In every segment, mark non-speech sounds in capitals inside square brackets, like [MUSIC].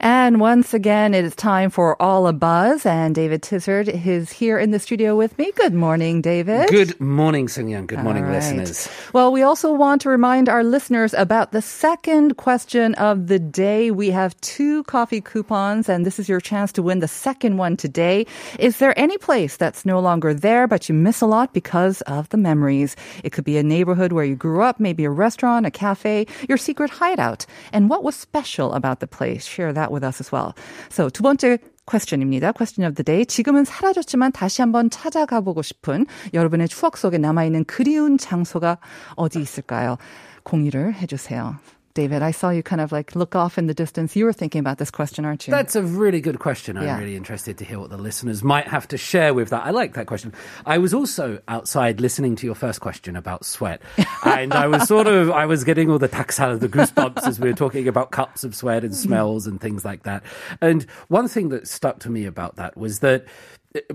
And once again, it is time for All a Buzz, and David Tizard is here in the studio with me. Good morning, David. Good morning, Young. Good morning, right. listeners. Well, we also want to remind our listeners about the second question of the day. We have two coffee coupons, and this is your chance to win the second one today. Is there any place that's no longer there, but you miss a lot because of the memories? It could be a neighborhood where you grew up, maybe a restaurant, a cafe, your secret hideout. And what was special about the place? Share that with us as well. So, 두 번째 question입니다. Question of the day. 지금은 사라졌지만 다시 한번 찾아가 보고 싶은 여러분의 추억 속에 남아있는 그리운 장소가 어디 있을까요? 공유를 해주세요. David, I saw you kind of like look off in the distance. You were thinking about this question, aren't you? That's a really good question. I'm Yeah. really interested to hear what the listeners might have to share with that. I like that question. I was also outside listening to your first question about sweat. [LAUGHS] and I was sort of, I was getting all the taksal, the goosebumps as we were talking about cups of sweat and smells and things like that. And one thing that stuck to me about that was that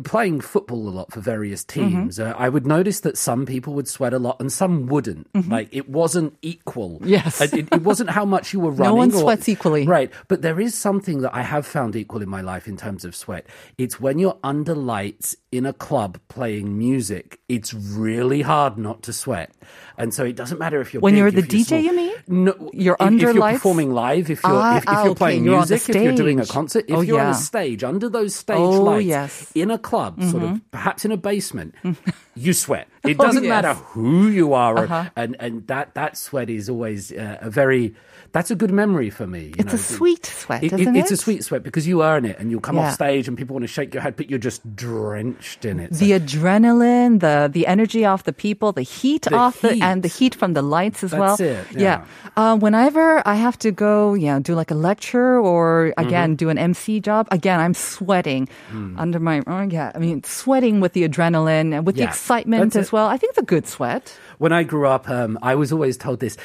playing football a lot for various mm-hmm. teams, uh, I would notice that some people would sweat a lot and some wouldn't. Mm-hmm. Like it wasn't equal. Yes. Uh, it, it wasn't how much you were running. [LAUGHS] No one or- sweats equally. Right. But there is something that I have found equal in my life in terms of sweat. It's when you're under lights in a club playing music, it's really hard not to sweat. And so it doesn't matter if you're When big, you're the DJ, small. you mean? No, You're if, under if you're lights? performing live, if you're Ah, if, if ah, you're okay, playing you're music, if you're doing a concert, if Oh, you're on a stage under those stage Oh, lights yes. Mm-hmm. in a club, sort of perhaps in a basement, [LAUGHS] you sweat. It Oh, doesn't yes. matter who you are, or- Uh-huh. and and that that sweat is always uh, a very that's a good memory for me. you It's know. a sweet sweat, It- it- isn't It's a sweet sweat because you earn it, and you'll come Yeah. off stage, and people want to shake your head, but you're just drenched in it. The adrenaline, the the energy off the people, the heat The off the and the heat from the lights as well. That's it, Yeah. yeah. Uh, whenever I have to go, yeah, do like a lecture or Mm-hmm. again do an MC job, again I'm sweating Mm. under my oh, yeah. I mean sweating with the adrenaline and with the excitement that's as it. well. I think it's a good sweat. When I grew up, um, I was always told this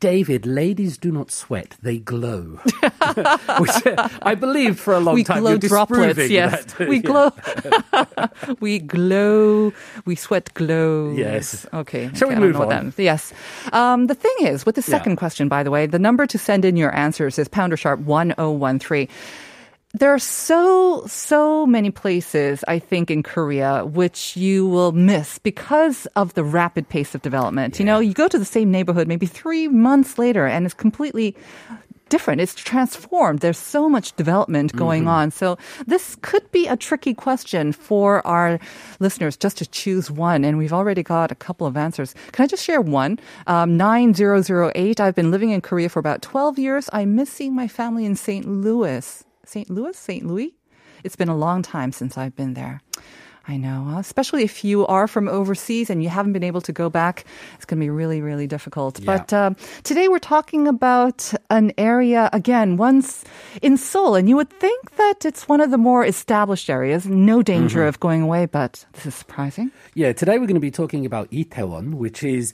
David, ladies do not sweat, they glow. [LAUGHS] Which I believed for a long we time. glow droplets. Yes, that. [LAUGHS] we Yeah. glow. [LAUGHS] we glow. We sweat glow. Yes. Okay. Shall okay, we move on? Yes. Um, the thing is, with the Yeah. second question, by the way, the number to send in your answers is pounder sharp one zero one three. There are so, so many places, I think, in Korea, which you will miss because of the rapid pace of development. You know, you go to the same neighborhood maybe three months later and it's completely different. It's transformed. There's so much development going on. So this could be a tricky question for our listeners just to choose one. And we've already got a couple of answers. Can I just share one? Um, 9008. I've been living in Korea for about 12 years. I miss seeing my family in St. Louis. St. Louis? St. Louis? It's been a long time since I've been there. I know, especially if you are from overseas and you haven't been able to go back, it's going to be really, really difficult. But uh, today we're talking about an area, again, once in Seoul, and you would think that it's one of the more established areas, no danger of going away, but this is surprising. Yeah, today we're going to be talking about Itaewon, which is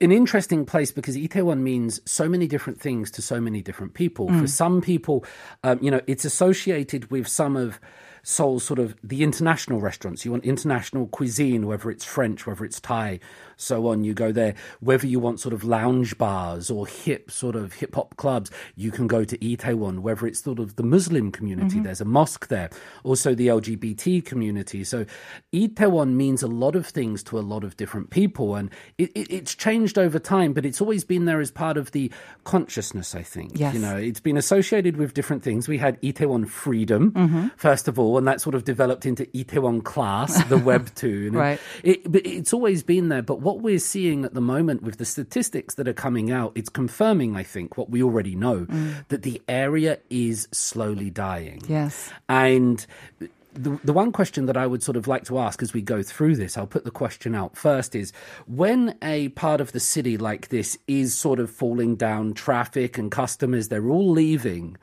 an interesting place because Itaewon means so many different things to so many different people. For some people, um, you know, it's associated with some of Seoul's sort of the international restaurants. You want international cuisine, whether it's French, whether it's Thai, so on. You go there. Whether you want sort of lounge bars or hip sort of hip hop clubs, you can go to Itaewon. Whether it's sort of the Muslim community, mm-hmm. there's a mosque there. Also the LGBT community. So Itaewon means a lot of things to a lot of different people, and it, it, it's changed over time. But it's always been there as part of the consciousness. I think. Yes. You know, it's been associated with different things. We had Itaewon Freedom mm-hmm. first of all, and that sort of developed into Itaewon Class, the [LAUGHS] webtoon. Right. It, but it's always been there. But what we're seeing at the moment with the statistics that are coming out, it's confirming, I think, what we already know mm. that the area is slowly dying. Yes. And the, the one question that I would sort of like to ask as we go through this, I'll put the question out first is when a part of the city like this is sort of falling down, traffic and customers, they're all leaving.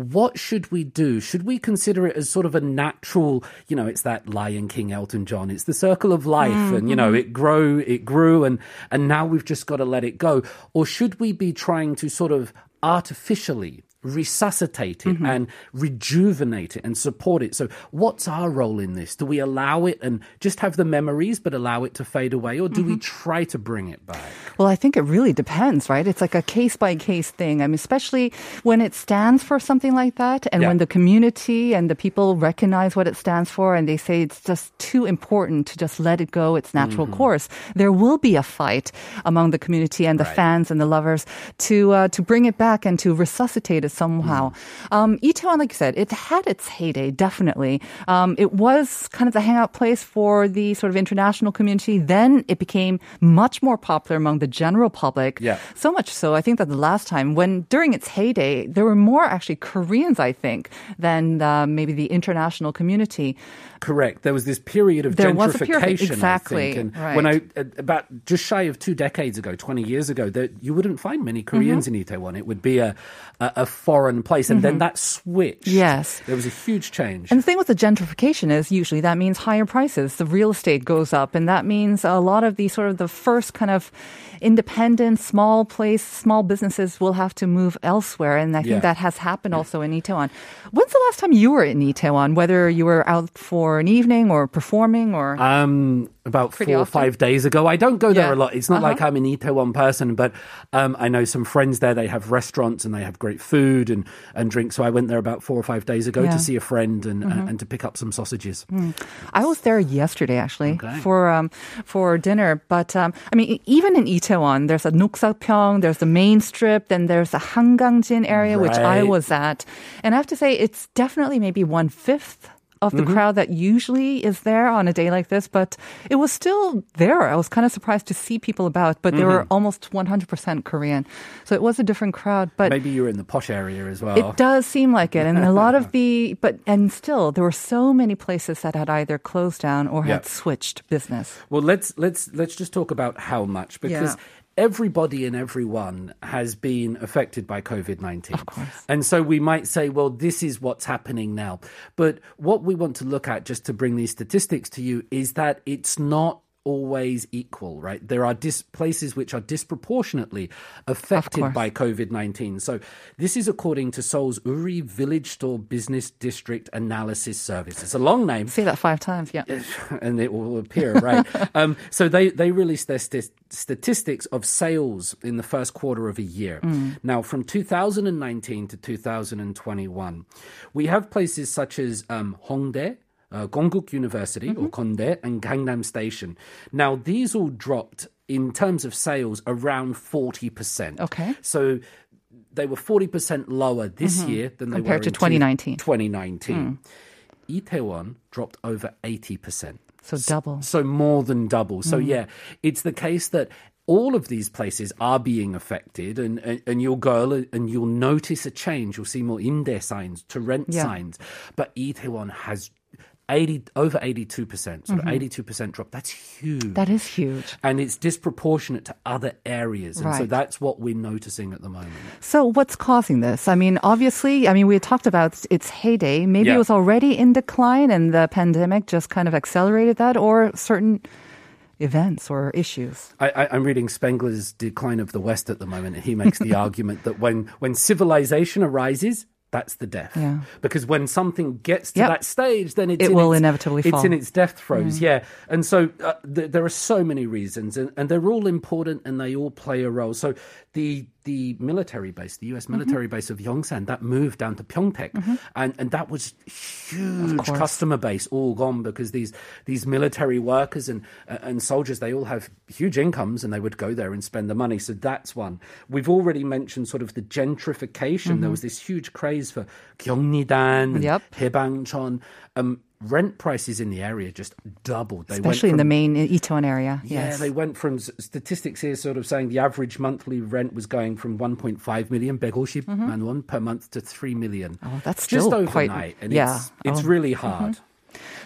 What should we do? Should we consider it as sort of a natural, you know, it's that Lion King Elton John. It's the circle of life mm, and you know, mm-hmm. it grow, it grew and and now we've just got to let it go. Or should we be trying to sort of artificially resuscitate it and rejuvenate it and support it. So, what's our role in this? Do we allow it and just have the memories but allow it to fade away, or do we try to bring it back? Well, I think it really depends, right? It's like a case by case thing. I mean, especially when it stands for something like that and Yeah. when the community and the people recognize what it stands for and they say it's just too important to just let it go its natural Mm-hmm. course, there will be a fight among the community and the fans and the lovers to uh, to bring it back and to resuscitate it somehow. Mm. Um, Itaewon, like you said, it had its heyday, definitely. Um, it was kind of the hangout place for the sort of international community. Then it became much more popular among the general public. Yeah. So much so, I think that the last time, when during its heyday, there were more actually Koreans, I think, than uh, maybe the international community. Correct. There was this period of There gentrification, period, exactly, think. And right. when I about just shy of two decades ago, twenty years ago, that you wouldn't find many Koreans Mm-hmm. in Itaewon. It would be a a, a foreign place, and then that switched. Yes. there was a huge change. And the thing with the gentrification is usually that means higher prices. The real estate goes up, and that means a lot of the sort of the first kind of independent small place, small businesses will have to move elsewhere. And I think Yeah. that has happened also in Itaewon. When's the last time you were in Itaewon? Whether you were out for an evening or performing or Um, about Pretty four or five days ago. I don't go there Yeah. a lot. It's not Uh-huh. like I'm an Itaewon person, but um, I know some friends there. They have restaurants and they have great food and, and drink. So I went there about four or five days ago Yeah. Mm-hmm. to see a friend and, and to pick up some sausages. I was there yesterday actually Okay. for um, for dinner. But um, I mean, even in Itaewon, there's a Noksapyeong, there's the main strip, then there's the Hangangjin area, which I was at, and I have to say, it's definitely maybe one fifth. Of Mm-hmm. the crowd that usually is there on a day like this, but it was still there. I was kind of surprised to see people about, but they were Mm-hmm. almost 100% Korean. So it was a different crowd. But Maybe you're in the posh area as well. it does seem like it. And a lot of [LAUGHS] the, but, and still, there were so many places that had either closed down or had switched business. Well, let's let's let's just talk about how much because Yeah. Everybody and everyone has been affected by COVID nineteen. And so we might say, well, this is what's happening now. But what we want to look at, just to bring these statistics to you, is that it's not always equal, right? There are dis- places which are disproportionately affected by COVID 19. So, this is according to Seoul's Uri Village Store Business District Analysis Service. It's a long name Say that five times, yeah. [LAUGHS] and it will appear right. [LAUGHS] um, so they they released their st- statistics of sales in the first quarter of a year. Now, from 2019 to 2021, we have places such as um, Hongdae. Uh, Konkuk University or Kondae and Gangnam Station. Now, these all dropped in terms of sales around 40%. Okay. So they were 40% lower this year than they Mm-hmm. Compared were to in 2019. 2019. Itaewon dropped over 80%. So double. So more than double. Mm. So yeah, it's the case that all of these places are being affected and, and, and you'll go and you'll notice a change. You'll see more in signs, to rent Yeah. signs. But Itaewon has 80, over 82%, sort Mm-hmm. of 82% drop. That's huge. That is huge. and it's disproportionate to other areas. And so that's what we're noticing at the moment. So what's causing this? I mean, obviously, I mean, we talked about its heyday. Maybe Yeah. it was already in decline and the pandemic just kind of accelerated that or certain events or issues. I, I, I'm reading Spengler's Decline of the West at the moment, and he makes the [LAUGHS] argument that when, when civilization arises, that's the death. Yeah. Because when something gets to Yep. that stage, then it's It in will its, inevitably it's fall. Mm. in its death throes. Yeah, and so uh, th- there are so many reasons, and, and they're all important, and they all play a role. So the the military base, the U.S. Mm-hmm. military base of Yongsan, that moved down to Pyeongtaek, and and that was huge customer base all gone because these these military workers and uh, and soldiers they all have huge incomes and they would go there and spend the money. So that's one. We've already mentioned sort of the gentrification. There was this huge craze for Gyeongnidan, Mm-hmm. Yep. Haebangchon. Um, rent prices in the area just doubled. They went Especially in the main Itaewon area. yeah, yes. they went from statistics here, sort of saying the average monthly rent was going from 1.5 million 150만 won per month to 3 million. Mm-hmm. Oh, that's just still overnight, quite- and yeah. it's it's Oh. really hard.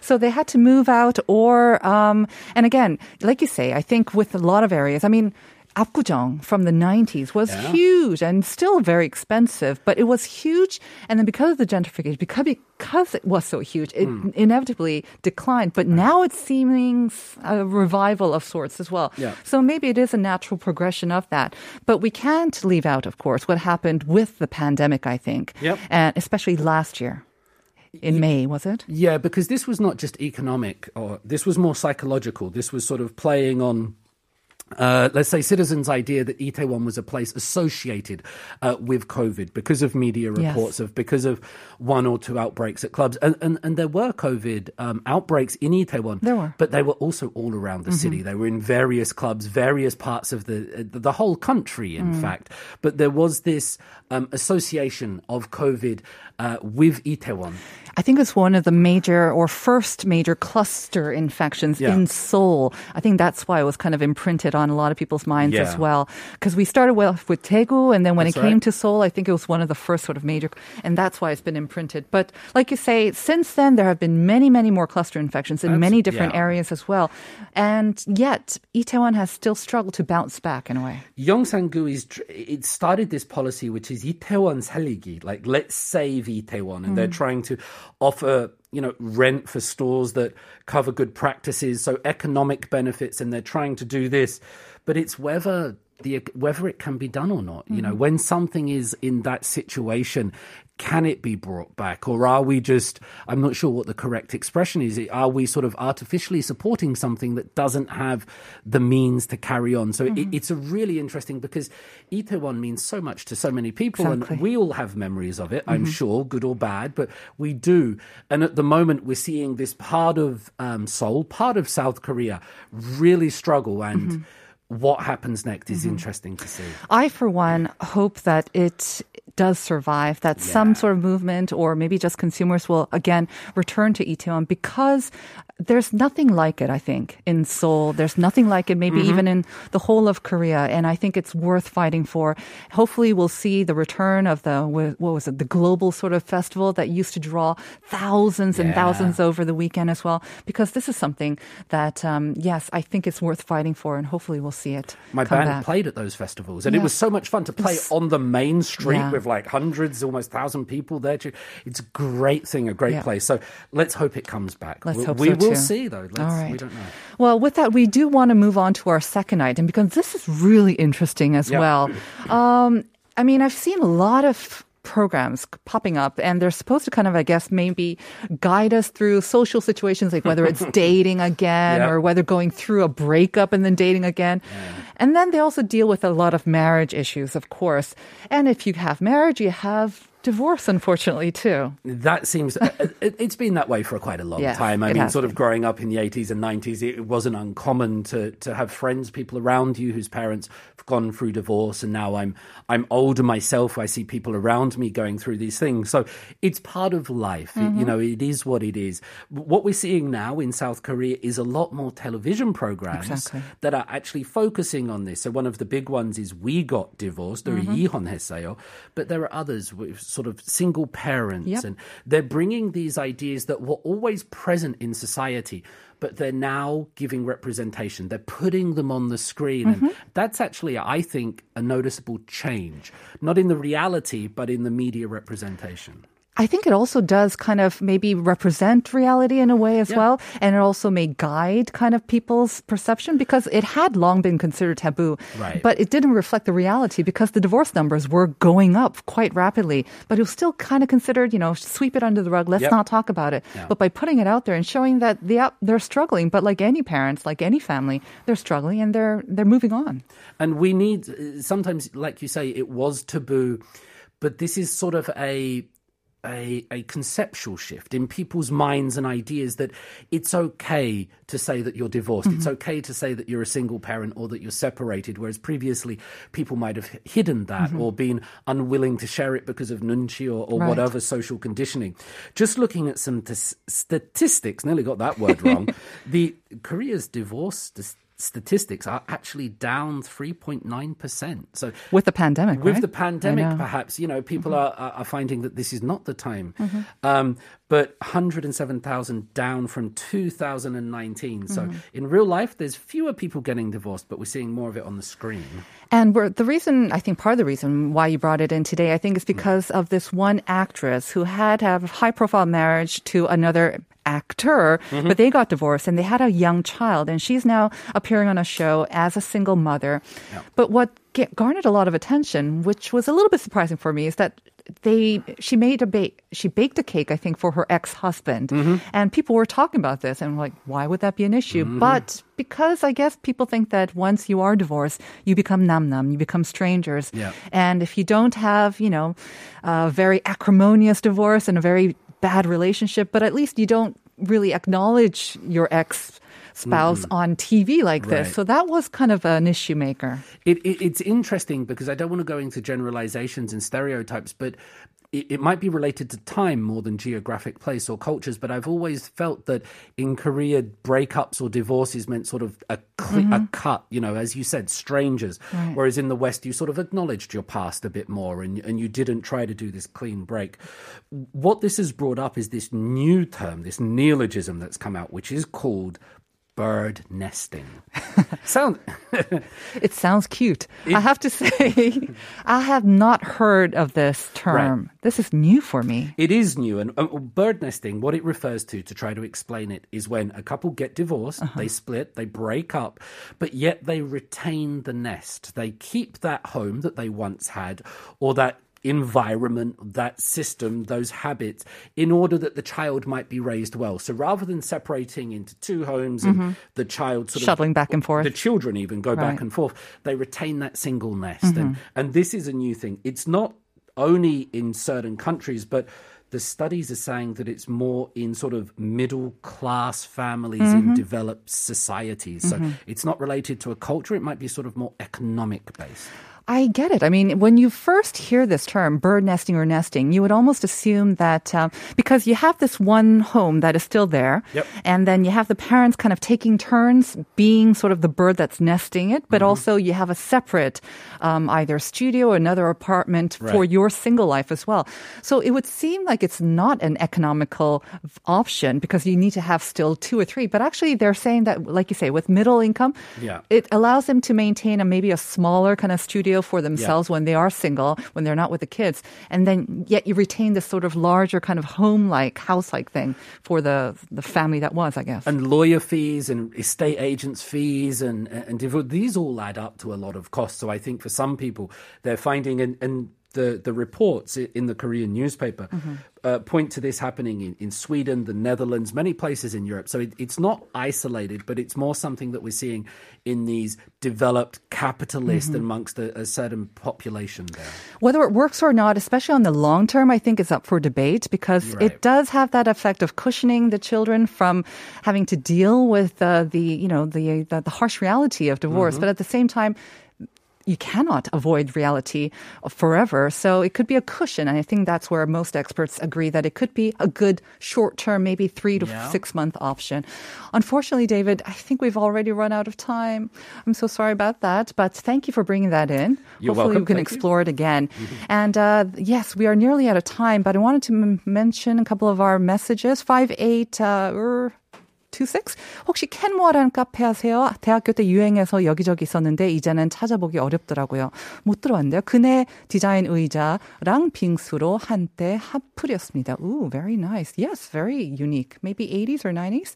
So they had to move out or, um, and again, like you say, I think with a lot of areas, I mean, Apgujeong from the 90s was Yeah. huge and still very expensive, but it was huge. And then because of the gentrification, because, because it was so huge, it Hmm. inevitably declined. But now it's seeming a revival of sorts as well. Yeah. So maybe it is a natural progression of that. But we can't leave out, of course, what happened with the pandemic, I think. Yep. And especially last year in May, was it? Yeah, because this was not just economic, or this was more psychological. This was sort of playing on. Uh, let's say citizens' idea that Itaewon was a place associated uh, with COVID because of media Yes. reports of because of one or two outbreaks at clubs, and and, and there were COVID um, outbreaks in Itaewon. There were. but they were also all around the city. They were in various clubs, various parts of the uh, the whole country, in fact. But there was this um, association of COVID uh, with Itaewon. I think it's one of the major or first major cluster infections Yeah. in Seoul. I think that's why it was kind of imprinted on a lot of people's minds as Yeah. well. Because we started with, with Daegu, and then when That's it came right. to Seoul, I think it was one of the first sort of major, and that's why it's been imprinted. But like you say, since then there have been many, many more cluster infections in many different yeah. areas as well, and yet Itaewon has still struggled to bounce back in a way. Yongsan-gu is tr- it started this policy which is Itaewon 살리기, like let's save Itaewon, and they're trying to offer you know rent for stores that cover good practices, so economic benefits, and they're trying to do this, but it's whether the whether it can be done or not. You know, mm-hmm. when something is in that situation. Can it be brought back, or are we just? I'm not sure what the correct expression is. Are we sort of artificially supporting something that doesn't have the means to carry on? So it, mm-hmm. it's a really interesting because Itaewon means so much to so many people, Exactly. and we all have memories of it. I'm mm-hmm. sure, good or bad, but we do. And at the moment, we're seeing this part of um, Seoul, part of South Korea, really struggle and. What happens next is mm-hmm. interesting to see. I, for one, hope that it does survive, that some sort of movement or maybe just consumers will again return to Itaewon because there's nothing like it, I think, in Seoul. There's nothing like it, maybe even in the whole of Korea. And I think it's worth fighting for. Hopefully, we'll see the return of the, what was it, the global sort of festival that used to draw thousands and Yeah. thousands over the weekend as well. Because this is something that, um, yes, I think it's worth fighting for. And hopefully, we'll see it. My band back. played at those festivals, and it was so much fun to play was- on the main street Yeah. with like hundreds, almost thousand people there. too. It's a great thing, a great Yeah. place. So let's hope it comes back. Let's we hope we too. see, though. Let's, All right. We don't know. Well, with that, we do want to move on to our second item because this is really interesting as Yeah. well. Um, I mean, I've seen a lot of programs popping up and they're supposed to kind of i guess maybe guide us through social situations like whether it's [LAUGHS] dating again Yep. or whether going through a breakup and then dating again and then they also deal with a lot of marriage issues of course and if you have marriage you have divorce, unfortunately, too. That seems uh, uh, it, has been that way for quite a long yes, time. I mean, sort been. of growing up in the eighties and nineties, it wasn't uncommon to to have friends, people around you whose parents have gone through divorce, and now I'm I'm older myself. I see people around me going through these things, so it's part of life. Mm-hmm. You know, it is what it is. What we're seeing now in South Korea is a lot more television programs exactly. that are actually focusing on this. So one of the big ones is We Got Divorced, or mm-hmm. Heseo, but there are others. With, sort of single parents Yep. and they're bringing these ideas that were always present in society but they're now giving representation. They're putting them on the screen. Mm-hmm. And that's actually, I think, a noticeable change. Not in the reality, but in the media representation. I think it also does kind of maybe represent reality in a way as Yeah. well. And it also may guide kind of people's perception because it had long been considered taboo. Right. But it didn't reflect the reality because the divorce numbers were going up quite rapidly. But it was still kind of considered, you know, sweep it under the rug. Let's Yep. not talk about it. Yeah. But by putting it out there and showing that they, they're struggling, but like any parents, like any family, they're struggling and they're, they're moving on. And we need, sometimes, like you say, it was taboo, but this is sort of a a, a conceptual shift in people's minds and ideas that it's okay to say that you're divorced. It's Mm-hmm. okay to say that you're a single parent or that you're separated, whereas previously people might have hidden that or been unwilling to share it because of nunchi or, or Mm-hmm. Right. whatever social conditioning. Just looking at some t- statistics, nearly got that word wrong. [LAUGHS] the Korea's divorce statistics are actually down 3.9%. So With the pandemic, with right? the pandemic, perhaps you know people Mm-hmm. are, are finding that this is not the time. Um, but 107,000 down from 2019. So Mm-hmm. in real life, there's fewer people getting divorced, but we're seeing more of it on the screen. And we're, the reason, I think part of the reason why you brought it in today, I think is because of this one actress who had have a high profile marriage to another actor, mm-hmm. but they got divorced and they had a young child and she's now appearing on a show as a single mother. But what ga- garnered a lot of attention, which was a little bit surprising for me, is that they she made a bake she baked a cake I think for her ex-husband. Mm-hmm. And people were talking about this and like why would that be an issue? Mm-hmm. But because I guess people think that once you are divorced you become nam nam you become strangers. Yeah. and if you don't have you know a very acrimonious divorce and a very bad relationship but at least you don't really acknowledge your ex spouse on TV like this. Right. so that was kind of an issue maker. It, it, it's interesting because I don't want to go into generalizations and stereotypes, but it, it might be related to time more than geographic place or cultures. But I've always felt that in Korea, breakups or divorces meant sort of a, cle- a mm-hmm. cut, you know, as you said, strangers. Whereas in the West, you sort of acknowledged your past a bit more and, and you didn't try to do this clean break. What this has brought up is this new term, this neologism that's come out, which is called bird nesting. [LAUGHS] Sound [LAUGHS] It sounds cute. I have to say, [LAUGHS] I have not heard of this term. This is new for me. It is new, and uh, bird nesting. What it refers to, to try to explain it, is when a couple get divorced, they split, they break up, but yet they retain the nest. They keep that home that they once had, or that environment, that system, those habits, in order that the child might be raised well. So rather than separating into two homes and mm-hmm. the child sort Shuttling of back and forth. the children even go back and forth, they retain that single nest. And mm-hmm. and this is a new thing. It's not only in certain countries, but the studies are saying that it's more in sort of middle class families in mm-hmm. developed societies. So it's not related to a culture, it might be sort of more economic based. I get it. I mean, when you first hear this term, bird nesting or nesting, you would almost assume that um, because you have this one home that is still there, Yep. and then you have the parents kind of taking turns being sort of the bird that's nesting it, but also you have a separate um, either studio or another apartment for your single life as well. So it would seem like it's not an economical option because you need to have still two or three. But actually, they're saying that, like you say, with middle income, Yeah. it allows them to maintain a maybe a smaller kind of studio for themselves when they are single, when they're not with the kids, and then yet you retain this sort of larger kind of home-like, house-like thing for the the family that was, I guess. And lawyer fees and estate agents' fees and and div- these all add up to a lot of costs. So I think for some people, they're finding and and the the reports in the Korean newspaper uh, point to this happening in, in Sweden, the Netherlands, many places in Europe. So it, it's not isolated, but it's more something that we're seeing in these developed capitalist amongst a, a certain population there. Whether it works or not, especially on the long term, I think is up for debate because right. it does have that effect of cushioning the children from having to deal with uh, the, you know, the, the the harsh reality of divorce. But at the same time, you cannot avoid reality forever. So it could be a cushion. And I think that's where most experts agree that it could be a good short term, maybe three to Yeah. six month option. Unfortunately, David, I think we've already run out of time. I'm so sorry about that, but thank you for bringing that in. You're Hopefully welcome. we can Thank you. explore it again. [LAUGHS] And uh, yes, we are nearly out of time, but I wanted to m- mention a couple of our messages. Five eight. Uh, 26? 혹시 캔모아라는 카페 아세요? 대학교 때 유행해서 여기저기 있었는데 이제는 찾아보기 어렵더라고요. 못 들어봤는데요. 그네 디자인 의자랑 빙수로 한때 핫플이었습니다. Ooh, very nice. Yes, very unique. Maybe 80s or 90s?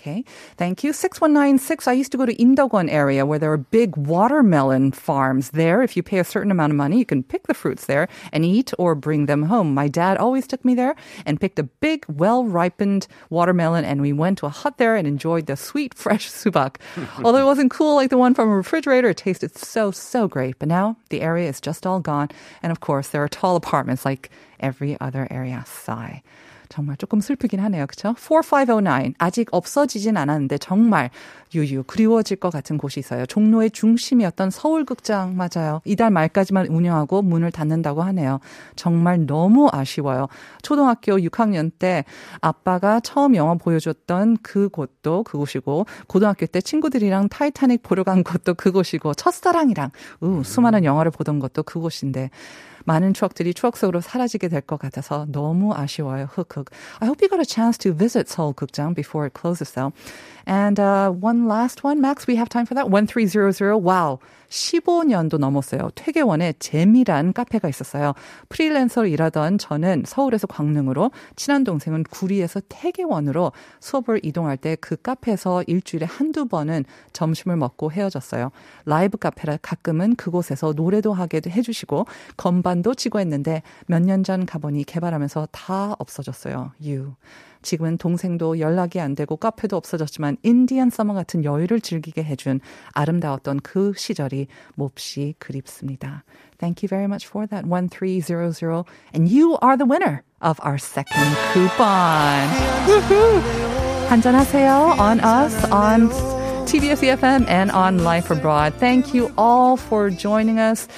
Okay, thank you. 6196, I used to go to Indogon area where there are big watermelon farms there. If you pay a certain amount of money, you can pick the fruits there and eat or bring them home. My dad always took me there and picked a big, well-ripened watermelon and we went to a hut there and enjoyed the sweet, [LAUGHS] fresh subak. [LAUGHS] Although it wasn't cool like the one from a refrigerator, it tasted so, so great. But now the area is just all gone. And of course, there are tall apartments like every other area. Sigh. 정말 조금 슬프긴 하네요. 그쵸? 4509. 아직 없어지진 않았는데 정말 유유 그리워질 것 같은 곳이 있어요. 종로의 중심이었던 서울극장 맞아요. 이달 말까지만 운영하고 문을 닫는다고 하네요. 정말 너무 아쉬워요. 초등학교 6학년 때 아빠가 처음 영화 보여줬던 그곳도 그곳이고 고등학교 때 친구들이랑 타이타닉 보러 간 곳도 그곳이고 첫사랑이랑 우, 수많은 영화를 보던 것도 그곳인데 많은 추억들이 추억 속으로 사라지게 될 것 같아서 너무 아쉬워요. 흑흑. I hope you got a chance to visit Seoul 극장 before it closes though. And uh, one last one, Max, we have time for that? 1300. Wow. 15년도 넘었어요. 퇴계원에 재미란 카페가 있었어요. 프리랜서로 일하던 저는 서울에서 광릉으로, 친한 동생은 구리에서 퇴계원으로 수업을 이동할 때 그 카페에서 일주일에 한두 번은 점심을 먹고 헤어졌어요. 라이브 카페라 가끔은 그곳에서 노래도 하게 해주시고 건반도 치고 했는데 몇 년 전 가보니 개발하면서 다 없어졌어요. You. 지금은 동생도 연락이 안 되고 카페도 없어졌지만 인디언 서머 같은 여유를 즐기게 해준 아름다웠던 그 시절이 몹시 그립습니다. Thank you very much for that. 1300. And you are the winner of our second coupon. 한잔하세요 on us, on TBS EFM and on Life Abroad. Thank you all for joining us.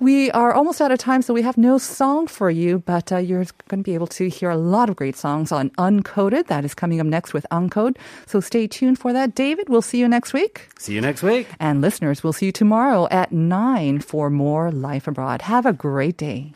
We are almost out of time, so we have no song for you, but uh, you're going to be able to hear a lot of great songs on Uncoded. That is coming up next with Uncode. So stay tuned for that. David, we'll see you next week. See you next week. And listeners, we'll see you tomorrow at 9 for more Life Abroad. Have a great day.